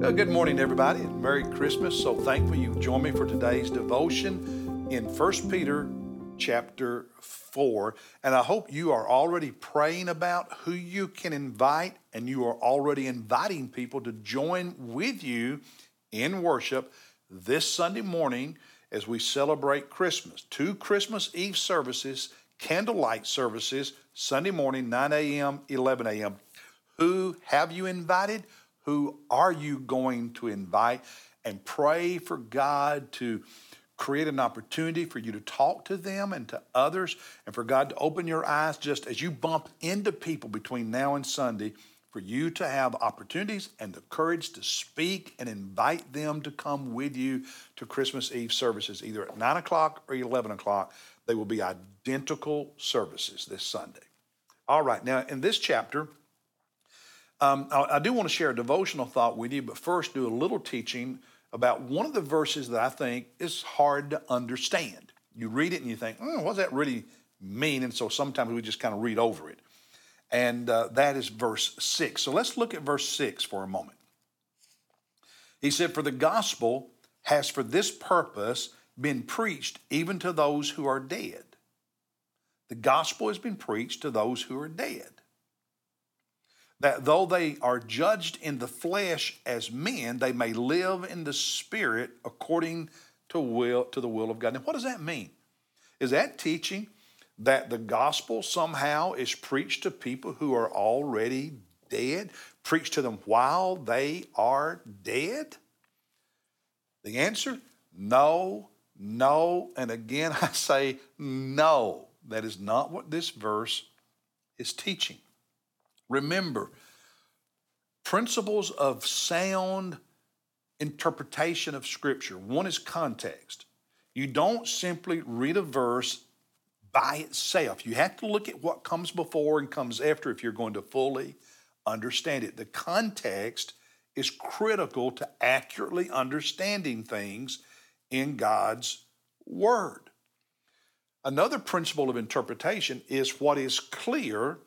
Well, good morning, everybody, and Merry Christmas. So thankful you joined me for today's devotion in 1 Peter chapter 4. And I hope you are already praying about who you can invite, and you are already inviting people to join with you in worship this Sunday morning as we celebrate Christmas. Two Christmas Eve services, candlelight services, Sunday morning, 9 a.m., 11 a.m. Who have you invited? Who are you going to invite? And pray for God to create an opportunity for you to talk to them and to others, and for God to open your eyes just as you bump into people between now and Sunday, for you to have opportunities and the courage to speak and invite them to come with you to Christmas Eve services, either at 9 o'clock or 11 o'clock. They will be identical services this Sunday. All right, now in this chapter, um, I, I do want to share a devotional thought with you, but first do a little teaching about one of the verses that I think is hard to understand. You read it and you think, oh, what does that really mean? And so sometimes we just kind of read over it. And uh, that is verse 6. So let's look at verse 6 for a moment. He said, For the gospel has for this purpose been preached even to those who are dead. The gospel has been preached to those who are dead that though they are judged in the flesh as men, they may live in the spirit according to will to the will of God. Now, what does that mean? Is that teaching that the gospel somehow is preached to people who are already dead, preached to them while they are dead? The answer no, no, and again I say no. That is not what this verse is teaching. Remember, principles of sound interpretation of Scripture. One is context. You don't simply read a verse by itself. You have to look at what comes before and comes after if you're going to fully understand it. The context is critical to accurately understanding things in God's Word. Another principle of interpretation is what is clear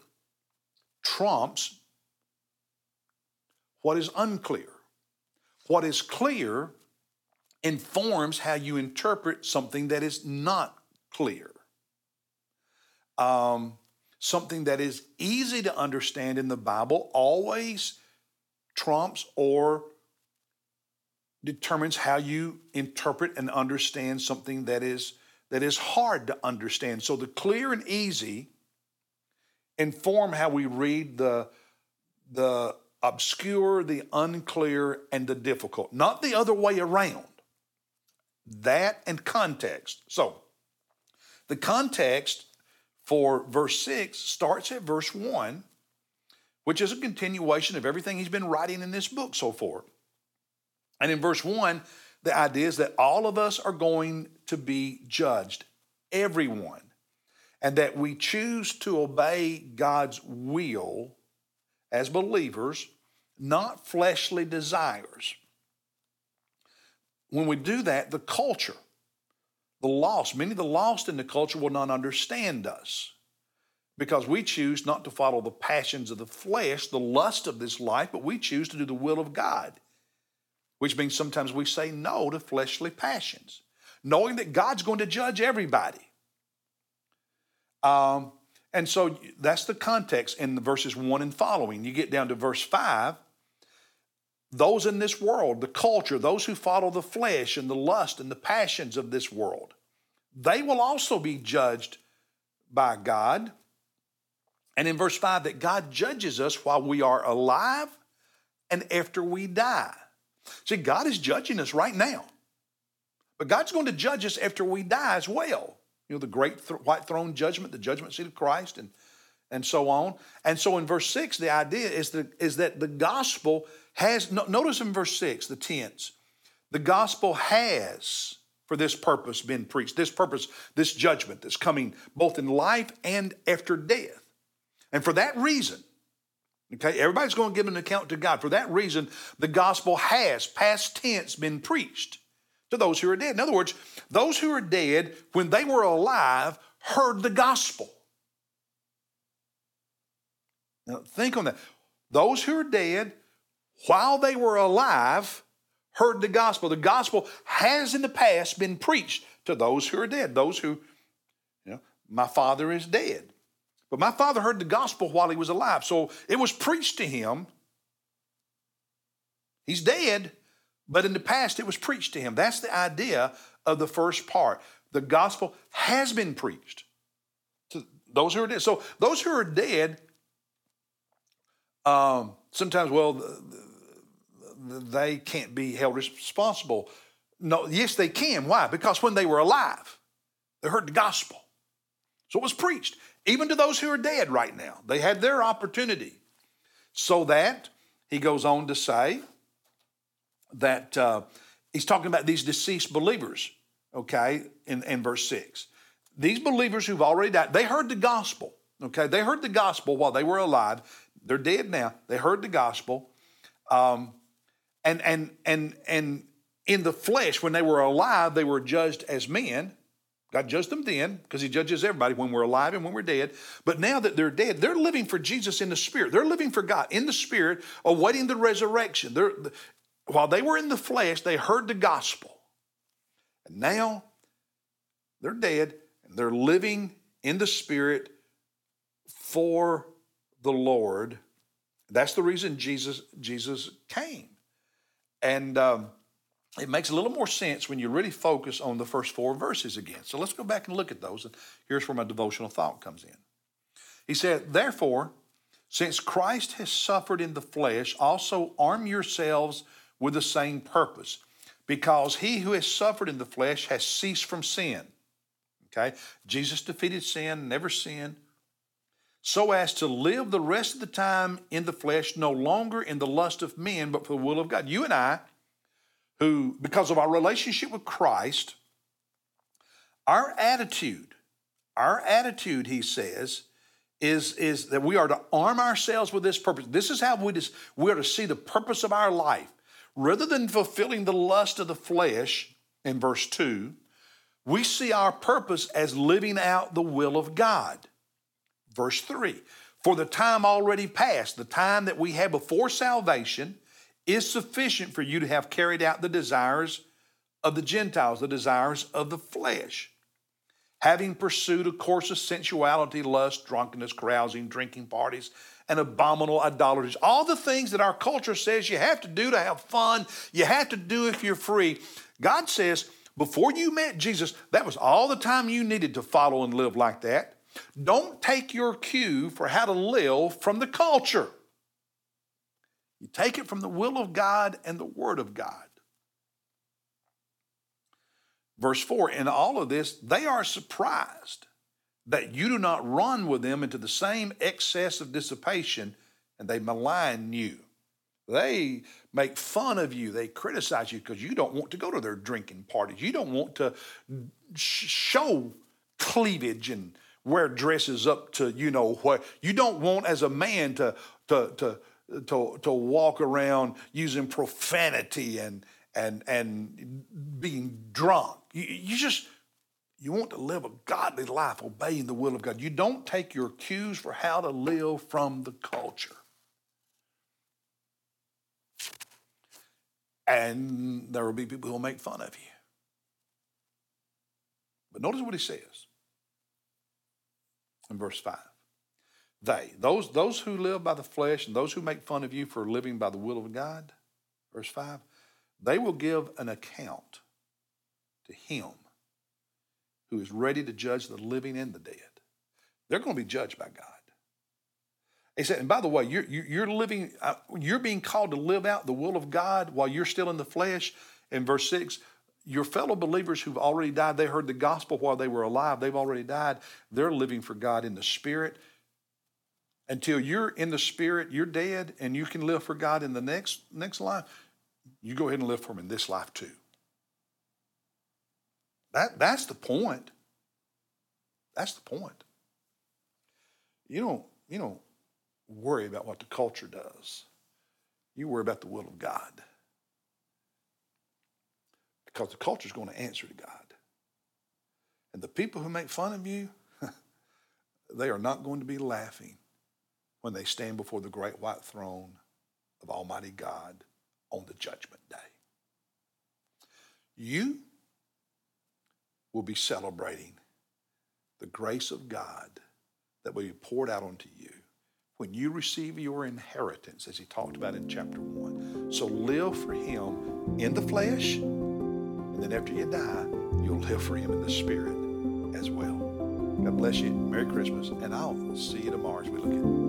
trumps what is unclear. What is clear informs how you interpret something that is not clear. Um, something that is easy to understand in the Bible always trumps or determines how you interpret and understand something that is that is hard to understand. So the clear and easy inform how we read the, the obscure, the unclear, and the difficult, not the other way around. That and context. So, the context for verse 6 starts at verse 1, which is a continuation of everything he's been writing in this book so far. And in verse 1, the idea is that all of us are going to be judged, everyone and that we choose to obey God's will as believers, not fleshly desires. When we do that, the culture, the lost, many of the lost in the culture will not understand us because we choose not to follow the passions of the flesh, the lust of this life, but we choose to do the will of God, which means sometimes we say no to fleshly passions, knowing that God's going to judge everybody. Um, and so that's the context in the verses one and following. You get down to verse five. Those in this world, the culture, those who follow the flesh and the lust and the passions of this world, they will also be judged by God. And in verse 5, that God judges us while we are alive and after we die. See, God is judging us right now, but God's going to judge us after we die as well know, the great th- white throne judgment, the judgment seat of Christ, and, and so on. And so in verse 6, the idea is, that is that the gospel has, no, notice in verse 6, the tense, the gospel has for this purpose been preached, this purpose, this judgment that's coming both in life and after death. And for that reason, okay, everybody's going to give an account to God. For that reason, the gospel has, past tense, been preached to those who are dead. In other words, those who are dead, when they were alive, heard the gospel. Now, think on that. Those who are dead, while they were alive, heard the gospel. The gospel has in the past been preached to those who are dead, those who, you know, my father is dead. But my father heard the gospel while he was alive. So it was preached to him. He's dead, but in the past it was preached to him. That's the idea of the first part. The gospel has been preached to those who are dead. So those who are dead, um, sometimes, well, they can't be held responsible. No, yes, they can. Why? Because when they were alive, they heard the gospel. So it was preached, even to those who are dead right now. They had their opportunity. So that, he goes on to say, that uh, he's talking about these deceased believers, okay, in, in verse 6. These believers who've already died, they heard the gospel, okay? They heard the gospel while they were alive. They're dead now. They heard the gospel. Um, and, and, and, and in the flesh, when they were alive, they were judged as men. God judged them then because He judges everybody when we're alive and when we're dead. But now that they're dead, they're living for Jesus in the Spirit. They're living for God in the Spirit, awaiting the resurrection. They're, while they were in the flesh, they heard the gospel. And now they're dead and they're living in the Spirit for the Lord. That's the reason Jesus, Jesus came. And um, it makes a little more sense when you really focus on the first four verses again. So let's go back and look at those. And here's where my devotional thought comes in. He said, Therefore, since Christ has suffered in the flesh, also arm yourselves with the same purpose, because he who has suffered in the flesh has ceased from sin. Okay? Jesus defeated sin, never sinned, so as to live the rest of the time in the flesh, no longer in the lust of men, but for the will of God. You and I, who, because of our relationship with Christ, our attitude, our attitude, he says, is, is that we are to arm ourselves with this purpose. This is how we, just, we are to see the purpose of our life. Rather than fulfilling the lust of the flesh in verse 2, we see our purpose as living out the will of God. Verse 3 For the time already past, the time that we have before salvation, is sufficient for you to have carried out the desires of the Gentiles, the desires of the flesh. Having pursued a course of sensuality, lust, drunkenness, carousing, drinking parties, and abominable idolatries. All the things that our culture says you have to do to have fun, you have to do if you're free. God says, before you met Jesus, that was all the time you needed to follow and live like that. Don't take your cue for how to live from the culture. You take it from the will of God and the Word of God. Verse 4 In all of this, they are surprised that you do not run with them into the same excess of dissipation and they malign you. They make fun of you. They criticize you because you don't want to go to their drinking parties. You don't want to show cleavage and wear dresses up to you know what you don't want as a man to to to to, to walk around using profanity and and and being drunk you, you just you want to live a godly life obeying the will of god. You don't take your cues for how to live from the culture. And there will be people who will make fun of you. But notice what he says in verse 5. They, those, those who live by the flesh and those who make fun of you for living by the will of God, verse 5, they will give an account to him who is ready to judge the living and the dead. They're going to be judged by God. He said, and by the way, you're, you're living, uh, you're being called to live out the will of God while you're still in the flesh. In verse 6, your fellow believers who've already died, they heard the gospel while they were alive, they've already died. They're living for God in the spirit. Until you're in the spirit, you're dead, and you can live for God in the next, next life, you go ahead and live for Him in this life too. That, that's the point. That's the point. You don't, you don't worry about what the culture does. You worry about the will of God because the culture is going to answer to God. And the people who make fun of you, they are not going to be laughing when they stand before the great white throne of Almighty God on the judgment day. You will be celebrating the grace of God that will be poured out onto you when you receive your inheritance, as he talked about in chapter 1. So live for him in the flesh, and then after you die, you'll live for him in the spirit as well. God bless you. Merry Christmas. And I'll see you tomorrow as we look at